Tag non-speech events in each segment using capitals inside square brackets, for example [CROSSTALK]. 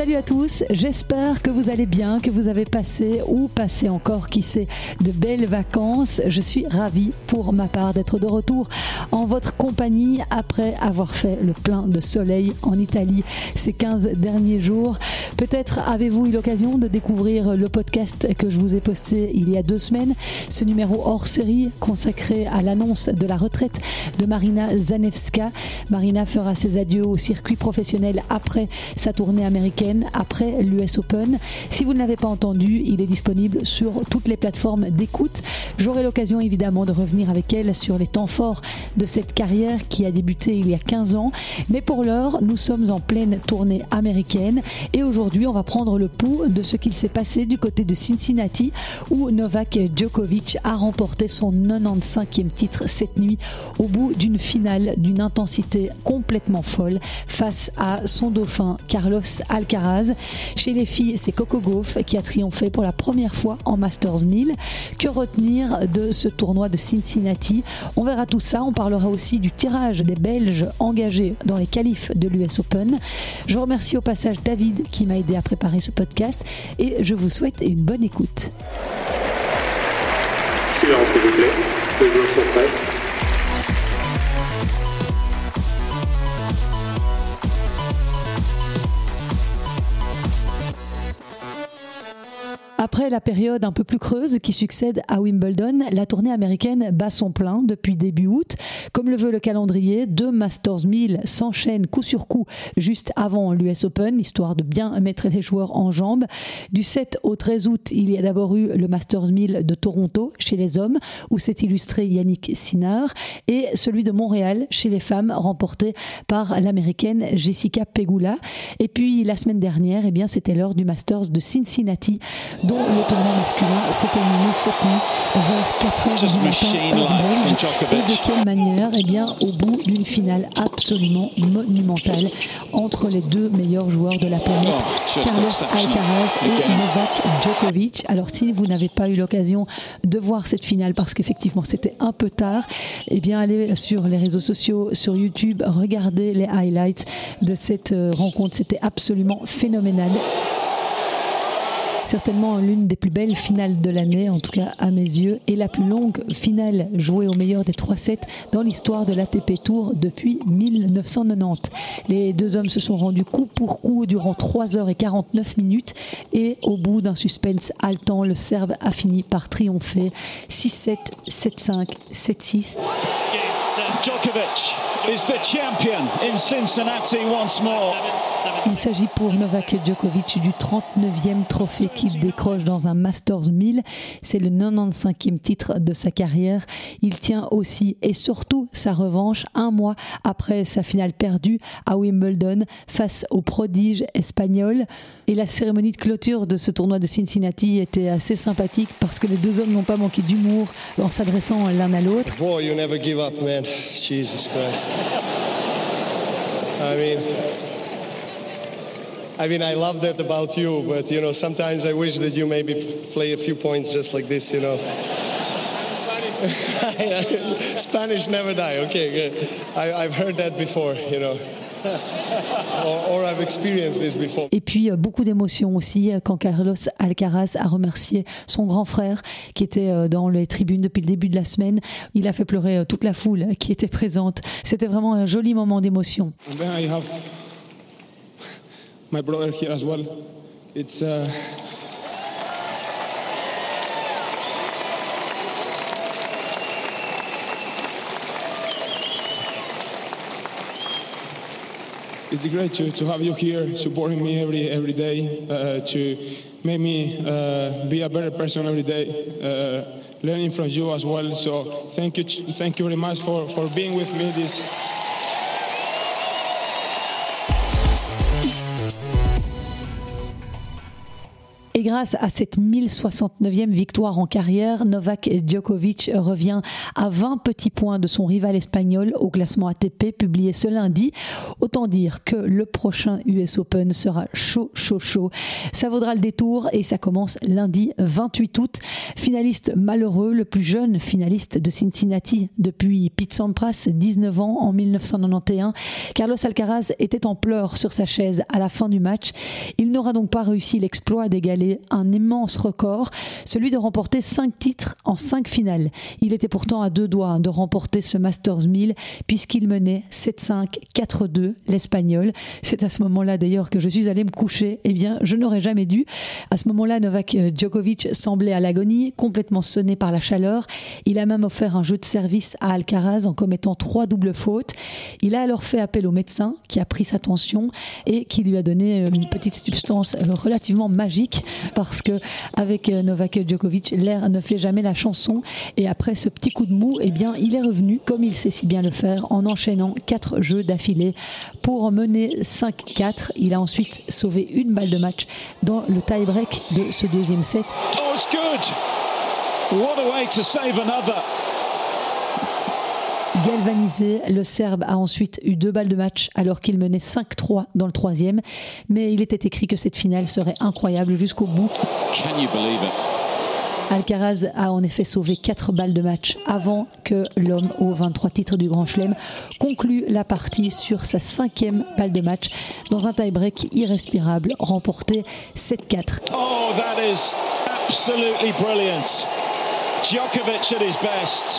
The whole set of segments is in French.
Salut à tous, j'espère que vous allez bien, que vous avez passé ou passé encore, qui sait, de belles vacances. Je suis ravie pour ma part d'être de retour en votre compagnie après avoir fait le plein de soleil en Italie ces 15 derniers jours. Peut-être avez-vous eu l'occasion de découvrir le podcast que je vous ai posté il y a deux semaines, ce numéro hors série consacré à l'annonce de la retraite de Marina Zanevska. Marina fera ses adieux au circuit professionnel après sa tournée américaine, après l'US Open. Si vous ne l'avez pas entendu, il est disponible sur toutes les plateformes d'écoute. J'aurai l'occasion évidemment de revenir avec elle sur les temps forts de cette carrière qui a débuté il y a 15 ans. Mais pour l'heure, nous sommes en pleine tournée américaine et aujourd'hui, on va prendre le pouls de ce qu'il s'est passé du côté de Cincinnati où Novak Djokovic a remporté son 95e titre cette nuit au bout d'une finale d'une intensité complètement folle face à son dauphin Carlos Alcaraz. Chez les filles, c'est Coco Gauff qui a triomphé pour la première fois en Masters 1000. Que retenir de ce tournoi de Cincinnati? On verra tout ça. On parlera aussi du tirage des Belges engagés dans les qualifs de l'US Open. Je remercie au passage David qui m'a aidé à préparer ce podcast et je vous souhaite une bonne écoute. S'il vous plaît. Les sont prêts. Après la période un peu plus creuse qui succède à Wimbledon, la tournée américaine bat son plein depuis début août. Comme le veut le calendrier, deux Masters 1000 s'enchaînent coup sur coup juste avant l'US Open, histoire de bien mettre les joueurs en jambes. Du 7 au 13 août, il y a d'abord eu le Masters 1000 de Toronto chez les hommes, où s'est illustré Yannick Sinard, et celui de Montréal chez les femmes, remporté par l'américaine Jessica Pegula. Et puis la semaine dernière, eh bien, c'était l'heure du Masters de Cincinnati dont le tournoi masculin s'est terminé cette nuit vers 4 h du matin heure Et de quelle manière Eh bien, au bout d'une finale absolument monumentale entre les deux meilleurs joueurs de la planète, Carlos Alcaraz et Novak Djokovic. Alors, si vous n'avez pas eu l'occasion de voir cette finale parce qu'effectivement c'était un peu tard, eh bien, allez sur les réseaux sociaux, sur YouTube, regardez les highlights de cette euh, rencontre. C'était absolument phénoménal certainement l'une des plus belles finales de l'année, en tout cas à mes yeux, et la plus longue finale jouée au meilleur des trois sets dans l'histoire de l'ATP Tour depuis 1990. Les deux hommes se sont rendus coup pour coup durant 3 heures et 49 minutes et au bout d'un suspense haletant, le Serbe a fini par triompher 6-7, 7-5, 7-6. Djokovic is the champion in Cincinnati once more. Il s'agit pour Novak Djokovic du 39e trophée qu'il décroche dans un Masters 1000. C'est le 95e titre de sa carrière. Il tient aussi et surtout sa revanche un mois après sa finale perdue à Wimbledon face au prodige espagnol. Et la cérémonie de clôture de ce tournoi de Cincinnati était assez sympathique parce que les deux hommes n'ont pas manqué d'humour en s'adressant l'un à l'autre. I mean, I love that about you, but you know, sometimes I wish that you maybe play a few points just like this, you know. Spanish, [LAUGHS] Spanish never die. Okay, good. I, I've heard that before, you know. Or, or I've experienced this before. Et puis euh, beaucoup d'émotions aussi euh, quand Carlos Alcaraz a remercié son grand frère qui était euh, dans les tribunes depuis le début de la semaine. Il a fait pleurer toute la foule qui était présente. C'était vraiment un joli moment d'émotion. My brother here as well. It's uh, it's great to, to have you here supporting me every every day uh, to make me uh, be a better person every day uh, learning from you as well so thank you thank you very much for for being with me this Grâce à cette 1069e victoire en carrière, Novak Djokovic revient à 20 petits points de son rival espagnol au classement ATP publié ce lundi. Autant dire que le prochain US Open sera chaud, chaud, chaud. Ça vaudra le détour et ça commence lundi 28 août. Finaliste malheureux, le plus jeune finaliste de Cincinnati depuis Pete Sampras, 19 ans en 1991. Carlos Alcaraz était en pleurs sur sa chaise à la fin du match. Il n'aura donc pas réussi l'exploit d'égaler un immense record, celui de remporter 5 titres en 5 finales. Il était pourtant à deux doigts de remporter ce Masters 1000 puisqu'il menait 7-5, 4-2 l'Espagnol. C'est à ce moment-là d'ailleurs que je suis allé me coucher. Eh bien, je n'aurais jamais dû. À ce moment-là, Novak Djokovic semblait à l'agonie, complètement sonné par la chaleur. Il a même offert un jeu de service à Alcaraz en commettant trois doubles fautes. Il a alors fait appel au médecin qui a pris sa tension et qui lui a donné une petite substance relativement magique parce que avec Novak Djokovic, l'air ne fait jamais la chanson. Et après ce petit coup de mou, eh bien, il est revenu comme il sait si bien le faire en enchaînant quatre jeux d'affilée pour mener 5-4. Il a ensuite sauvé une balle de match dans le tie-break de ce deuxième set. Oh, it's good. What a way to save another. Galvanisé, le Serbe a ensuite eu deux balles de match alors qu'il menait 5-3 dans le troisième. Mais il était écrit que cette finale serait incroyable jusqu'au bout. Can you believe it? Alcaraz a en effet sauvé 4 balles de match avant que l'homme aux 23 titres du Grand Chelem conclue la partie sur sa cinquième balle de match dans un tie-break irrespirable remporté 7-4. Oh, that is absolutely brilliant.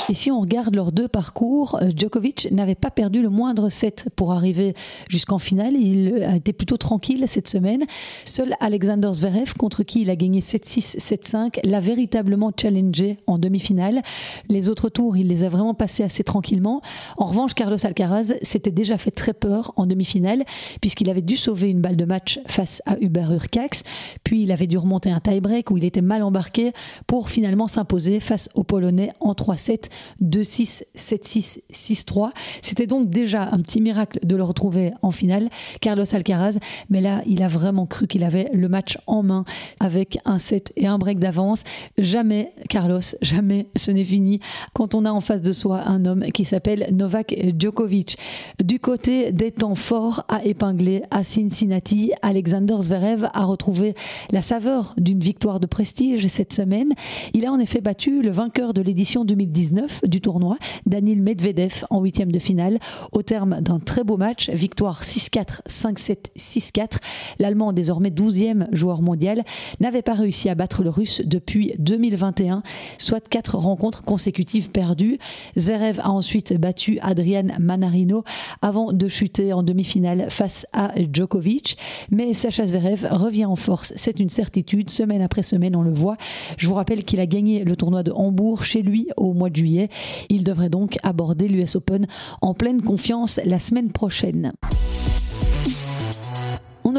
Et si on regarde leurs deux parcours, euh, Djokovic n'avait pas perdu le moindre set pour arriver jusqu'en finale. Il a été plutôt tranquille cette semaine. Seul Alexander Zverev, contre qui il a gagné 7-6, 7-5, l'a véritablement challengé en demi-finale. Les autres tours, il les a vraiment passés assez tranquillement. En revanche, Carlos Alcaraz s'était déjà fait très peur en demi-finale, puisqu'il avait dû sauver une balle de match face à Hubert Urcax. Puis il avait dû remonter un tie-break où il était mal embarqué pour finalement s'imposer aux Polonais en 3-7, 2-6, 7-6, 6-3. C'était donc déjà un petit miracle de le retrouver en finale, Carlos Alcaraz, mais là, il a vraiment cru qu'il avait le match en main avec un set et un break d'avance. Jamais, Carlos, jamais ce n'est fini quand on a en face de soi un homme qui s'appelle Novak Djokovic. Du côté des temps forts à épingler à Cincinnati, Alexander Zverev a retrouvé la saveur d'une victoire de prestige cette semaine. Il a en effet battu le vainqueur de l'édition 2019 du tournoi, Danil Medvedev, en huitième de finale, au terme d'un très beau match, victoire 6-4, 5-7, 6-4. L'Allemand, désormais 12e joueur mondial, n'avait pas réussi à battre le Russe depuis 2021, soit quatre rencontres consécutives perdues. Zverev a ensuite battu Adrian Manarino avant de chuter en demi-finale face à Djokovic. Mais Sacha Zverev revient en force, c'est une certitude. Semaine après semaine, on le voit. Je vous rappelle qu'il a gagné le tournoi de Hambourg chez lui au mois de juillet. Il devrait donc aborder l'US Open en pleine confiance la semaine prochaine.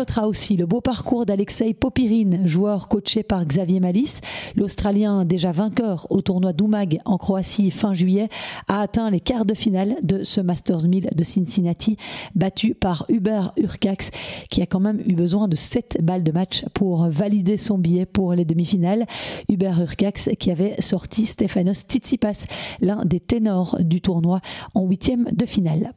Notera aussi le beau parcours d'Alexei Popirine, joueur coaché par Xavier Malice. L'Australien, déjà vainqueur au tournoi d'Umag en Croatie fin juillet, a atteint les quarts de finale de ce Masters 1000 de Cincinnati, battu par Hubert Urcax, qui a quand même eu besoin de 7 balles de match pour valider son billet pour les demi-finales. Hubert Urcax qui avait sorti Stefanos Tsitsipas, l'un des ténors du tournoi, en huitième de finale.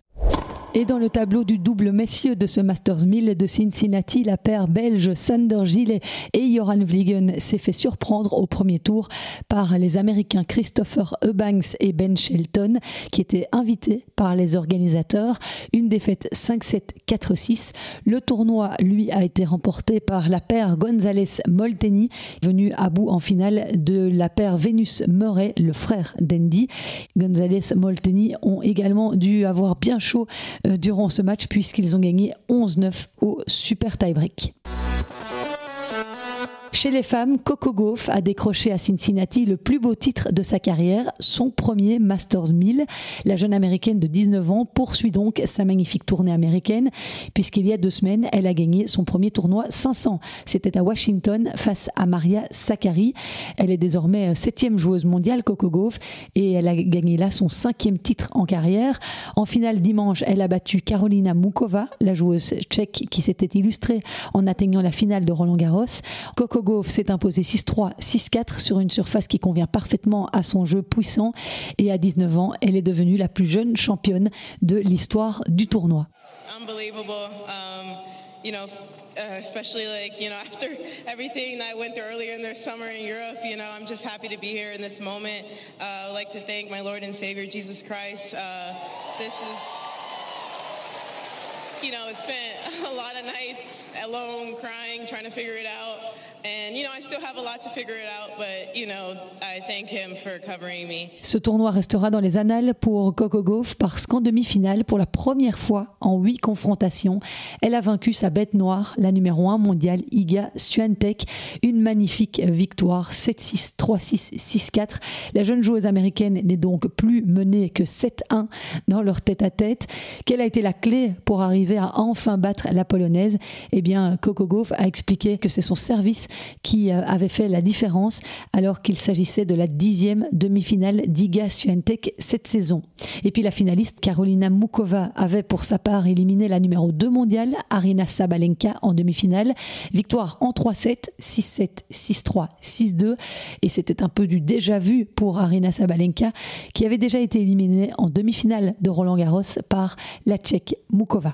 Et dans le tableau du double messieurs de ce Masters 1000 de Cincinnati, la paire belge Sander Gillet et Joran Vliegen s'est fait surprendre au premier tour par les Américains Christopher Eubanks et Ben Shelton, qui étaient invités par les organisateurs. Une défaite 5-7, 4-6. Le tournoi, lui, a été remporté par la paire González Molteni, venue à bout en finale de la paire Venus Murray, le frère d'Andy. González Molteni ont également dû avoir bien chaud durant ce match puisqu'ils ont gagné 11-9 au super tie-break. Chez les femmes, Coco Gauff a décroché à Cincinnati le plus beau titre de sa carrière, son premier Masters 1000. La jeune américaine de 19 ans poursuit donc sa magnifique tournée américaine, puisqu'il y a deux semaines, elle a gagné son premier tournoi 500. C'était à Washington face à Maria Sakkari. Elle est désormais septième joueuse mondiale, Coco Gauff, et elle a gagné là son cinquième titre en carrière. En finale dimanche, elle a battu Karolina Mukova, la joueuse tchèque qui s'était illustrée en atteignant la finale de Roland Garros. Coco s'est imposé 6-3, 6-4 sur une surface qui convient parfaitement à son jeu puissant et à 19 ans, elle est devenue la plus jeune championne de l'histoire du tournoi. Unbelievable. Um, you know, uh, especially like, you know, [LAUGHS] after everything that I went through earlier in the summer in Europe, you know, I'm just happy to be here in this moment. Uh, I'd like to thank my Lord and Savior, Jesus Christ. Uh, this is, you know, I spent [LAUGHS] a lot of nights alone crying, trying to figure it out. Ce tournoi restera dans les annales pour Coco Gauff parce qu'en demi-finale, pour la première fois en huit confrontations, elle a vaincu sa bête noire, la numéro 1 mondiale, Iga Swiatek. Une magnifique victoire, 7-6, 3-6, 6-4. La jeune joueuse américaine n'est donc plus menée que 7-1 dans leur tête-à-tête. Quelle a été la clé pour arriver à enfin battre la polonaise Eh bien, Coco Gauff a expliqué que c'est son service qui euh, avait fait la différence alors qu'il s'agissait de la dixième demi-finale d'Iga Swiatek cette saison. Et puis la finaliste Carolina Mukova avait pour sa part éliminé la numéro 2 mondiale Arina Sabalenka en demi-finale. Victoire en 3-7, 6-7, 6-3, 6-2. Et c'était un peu du déjà vu pour Arina Sabalenka qui avait déjà été éliminée en demi-finale de Roland Garros par la Tchèque Mukova.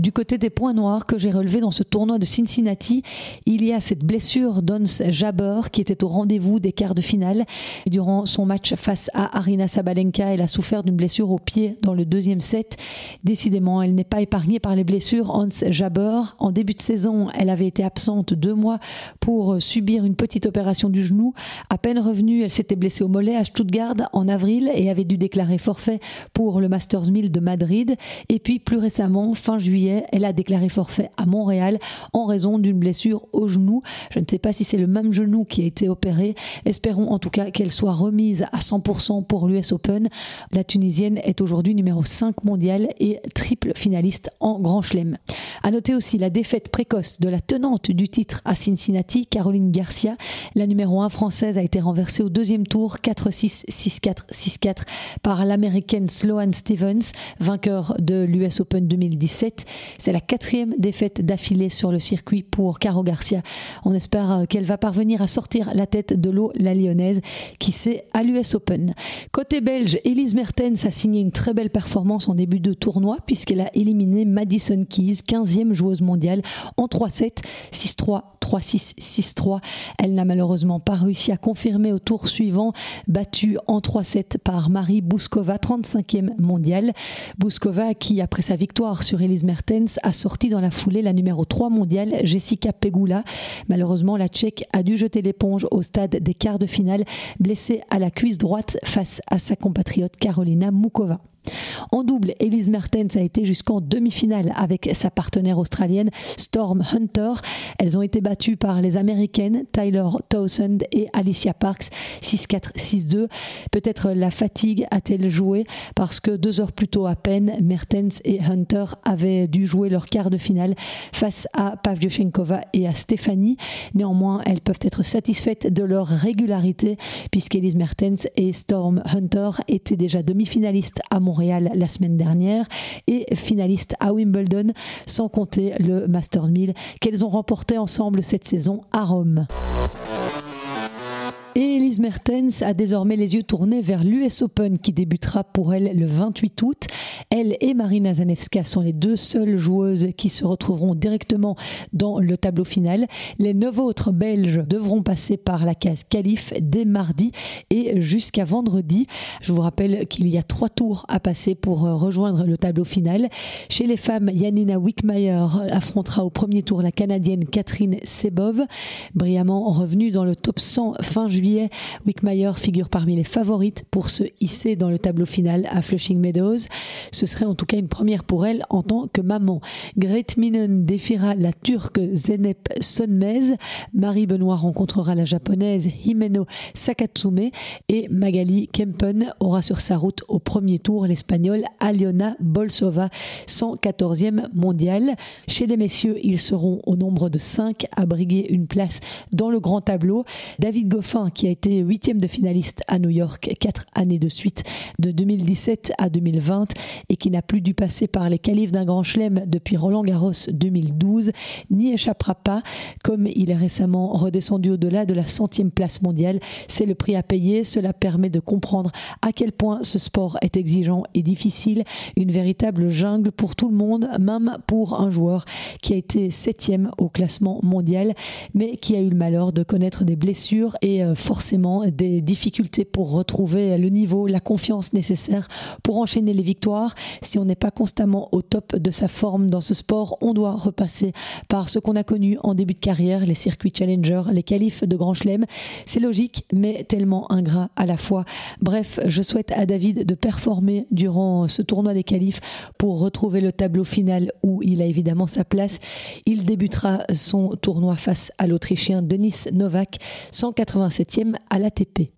Du côté des points noirs que j'ai relevés dans ce tournoi de Cincinnati, il y a cette blessure d'Ons Jabber qui était au rendez-vous des quarts de finale. Durant son match face à Arina Sabalenka, elle a souffert d'une blessure au pied dans le deuxième set. Décidément, elle n'est pas épargnée par les blessures. Hans Jabber, en début de saison, elle avait été absente deux mois pour subir une petite opération du genou. À peine revenue, elle s'était blessée au mollet à Stuttgart en avril et avait dû déclarer forfait pour le Masters 1000 de Madrid. Et puis plus récemment, fin juillet, elle a déclaré forfait à Montréal en raison d'une blessure au genou. Je ne sais pas si c'est le même genou qui a été opéré. Espérons en tout cas qu'elle soit remise à 100% pour l'US Open. La Tunisienne est aujourd'hui numéro 5 mondial et triple finaliste en Grand Chelem. À noter aussi la défaite précoce de la tenante du titre à Cincinnati, Caroline Garcia. La numéro 1 française a été renversée au deuxième tour 4-6, 6-4, 6-4 par l'américaine Sloane Stevens, vainqueur de l'US Open 2017. C'est la quatrième défaite d'affilée sur le circuit pour Caro Garcia. On espère euh, qu'elle va parvenir à sortir la tête de l'eau, la lyonnaise, qui s'est à l'US Open. Côté belge, Elise Mertens a signé une très belle performance en début de tournoi puisqu'elle a éliminé Madison Keys, 15e joueuse mondiale, en 3-7, 6-3, 3-6, 6-3. Elle n'a malheureusement pas réussi à confirmer au tour suivant, battue en 3-7 par Marie Bouskova, 35e mondiale. Bouskova qui, après sa victoire sur Elise Mertens, a sorti dans la foulée la numéro 3 mondiale, Jessica Pegula. Malheureusement, la Tchèque a dû jeter l'éponge au stade des quarts de finale, blessée à la cuisse droite face à sa compatriote Carolina Mukova. En double, Elise Mertens a été jusqu'en demi-finale avec sa partenaire australienne Storm Hunter. Elles ont été battues par les américaines Tyler Towson et Alicia Parks 6-4, 6-2. Peut-être la fatigue a-t-elle joué? Parce que deux heures plus tôt à peine, Mertens et Hunter avaient dû jouer leur quart de finale face à Pavlyuchenkova et à Stéphanie. Néanmoins, elles peuvent être satisfaites de leur régularité puisqu'Elise Mertens et Storm Hunter étaient déjà demi-finalistes à Montréal la semaine dernière et finaliste à Wimbledon, sans compter le Masters 1000 qu'elles ont remporté ensemble cette saison à Rome. Et Elise Mertens a désormais les yeux tournés vers l'US Open qui débutera pour elle le 28 août. Elle et Marina Zanevska sont les deux seules joueuses qui se retrouveront directement dans le tableau final. Les neuf autres Belges devront passer par la case qualif dès mardi et jusqu'à vendredi. Je vous rappelle qu'il y a trois tours à passer pour rejoindre le tableau final. Chez les femmes, Janina Wickmeyer affrontera au premier tour la Canadienne Catherine Sebov, brillamment revenue dans le top 100 fin juillet juillet, Wickmeyer figure parmi les favorites pour se hisser dans le tableau final à Flushing Meadows. Ce serait en tout cas une première pour elle en tant que maman. Great Minen défiera la turque Zenep Sonmez. Marie Benoît rencontrera la japonaise Himeno Sakatsume et Magali Kempen aura sur sa route au premier tour l'espagnole Aliona Bolsova, 114e mondiale. Chez les messieurs, ils seront au nombre de 5 à briguer une place dans le grand tableau. David Goffin qui a été huitième de finaliste à New York quatre années de suite, de 2017 à 2020, et qui n'a plus dû passer par les qualifs d'un grand chelem depuis Roland Garros 2012, n'y échappera pas, comme il est récemment redescendu au-delà de la centième place mondiale. C'est le prix à payer. Cela permet de comprendre à quel point ce sport est exigeant et difficile, une véritable jungle pour tout le monde, même pour un joueur qui a été septième au classement mondial, mais qui a eu le malheur de connaître des blessures et euh, forcément des difficultés pour retrouver le niveau, la confiance nécessaire pour enchaîner les victoires. Si on n'est pas constamment au top de sa forme dans ce sport, on doit repasser par ce qu'on a connu en début de carrière, les circuits challenger, les qualifs de Grand Chelem. C'est logique, mais tellement ingrat à la fois. Bref, je souhaite à David de performer durant ce tournoi des qualifs pour retrouver le tableau final où il a évidemment sa place. Il débutera son tournoi face à l'Autrichien Denis Novak, 187e à l'ATP.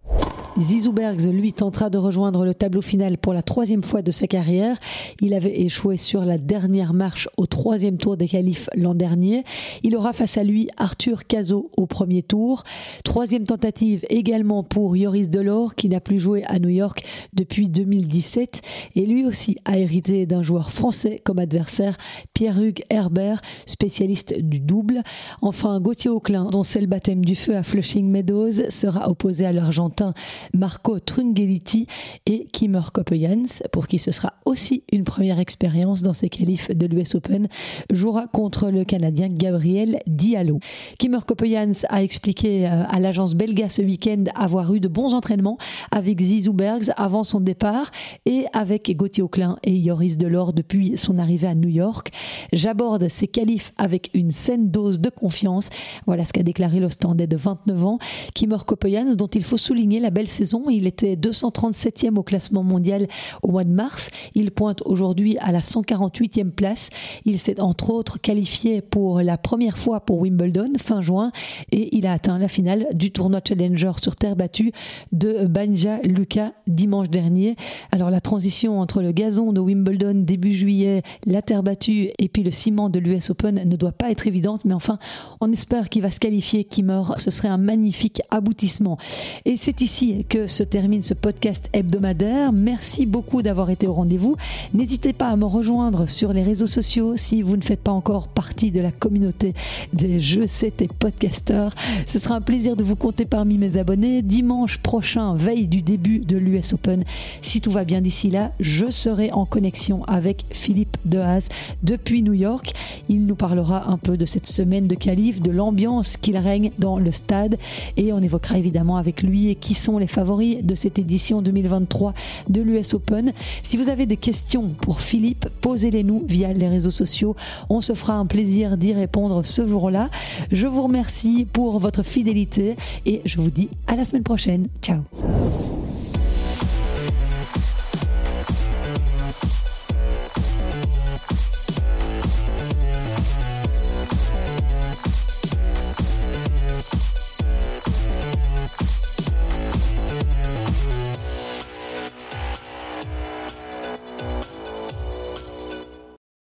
Zizou Bergs, lui, tentera de rejoindre le tableau final pour la troisième fois de sa carrière. Il avait échoué sur la dernière marche au troisième tour des qualifs l'an dernier. Il aura face à lui Arthur Cazot au premier tour. Troisième tentative également pour Yoris Delors, qui n'a plus joué à New York depuis 2017. Et lui aussi a hérité d'un joueur français comme adversaire, Pierre-Hugues Herbert, spécialiste du double. Enfin, Gauthier Auclin, dont c'est le baptême du feu à Flushing Meadows, sera opposé à l'Argentin Marco Trungeliti et Kimmer Koppejans, pour qui ce sera aussi une première expérience dans ces qualifs de l'US Open, jouera contre le Canadien Gabriel Diallo. Kimmer Koppejans a expliqué euh, à l'agence Belga ce week-end avoir eu de bons entraînements avec Zizou Bergs avant son départ et avec Gauthier Auclin et Yoris Delors depuis son arrivée à New York. J'aborde ces qualifs avec une saine dose de confiance. Voilà ce qu'a déclaré l'Ostendais de 29 ans, Kimmer Koppejans, dont il faut souligner la belle saison. Il était 237e au classement mondial au mois de mars. Il pointe aujourd'hui à la 148e place. Il s'est entre autres qualifié pour la première fois pour Wimbledon fin juin et il a atteint la finale du tournoi Challenger sur terre battue de Banja Luka dimanche dernier. Alors la transition entre le gazon de Wimbledon début juillet, la terre battue et puis le ciment de l'US Open ne doit pas être évidente, mais enfin on espère qu'il va se qualifier, qu'il meurt. Ce serait un magnifique aboutissement. Et c'est ici que se termine ce podcast hebdomadaire. Merci beaucoup d'avoir été au rendez-vous. N'hésitez pas à me rejoindre sur les réseaux sociaux si vous ne faites pas encore partie de la communauté des Jeux et podcasteurs. Ce sera un plaisir de vous compter parmi mes abonnés. Dimanche prochain, veille du début de l'US Open. Si tout va bien d'ici là, je serai en connexion avec Philippe Dehaze depuis New York. Il nous parlera un peu de cette semaine de qualif, de l'ambiance qu'il règne dans le stade et on évoquera évidemment avec lui qui sont les favoris de cette édition 2023 de l'US Open. Si vous avez des questions pour Philippe, posez-les nous via les réseaux sociaux. On se fera un plaisir d'y répondre ce jour-là. Je vous remercie pour votre fidélité et je vous dis à la semaine prochaine. Ciao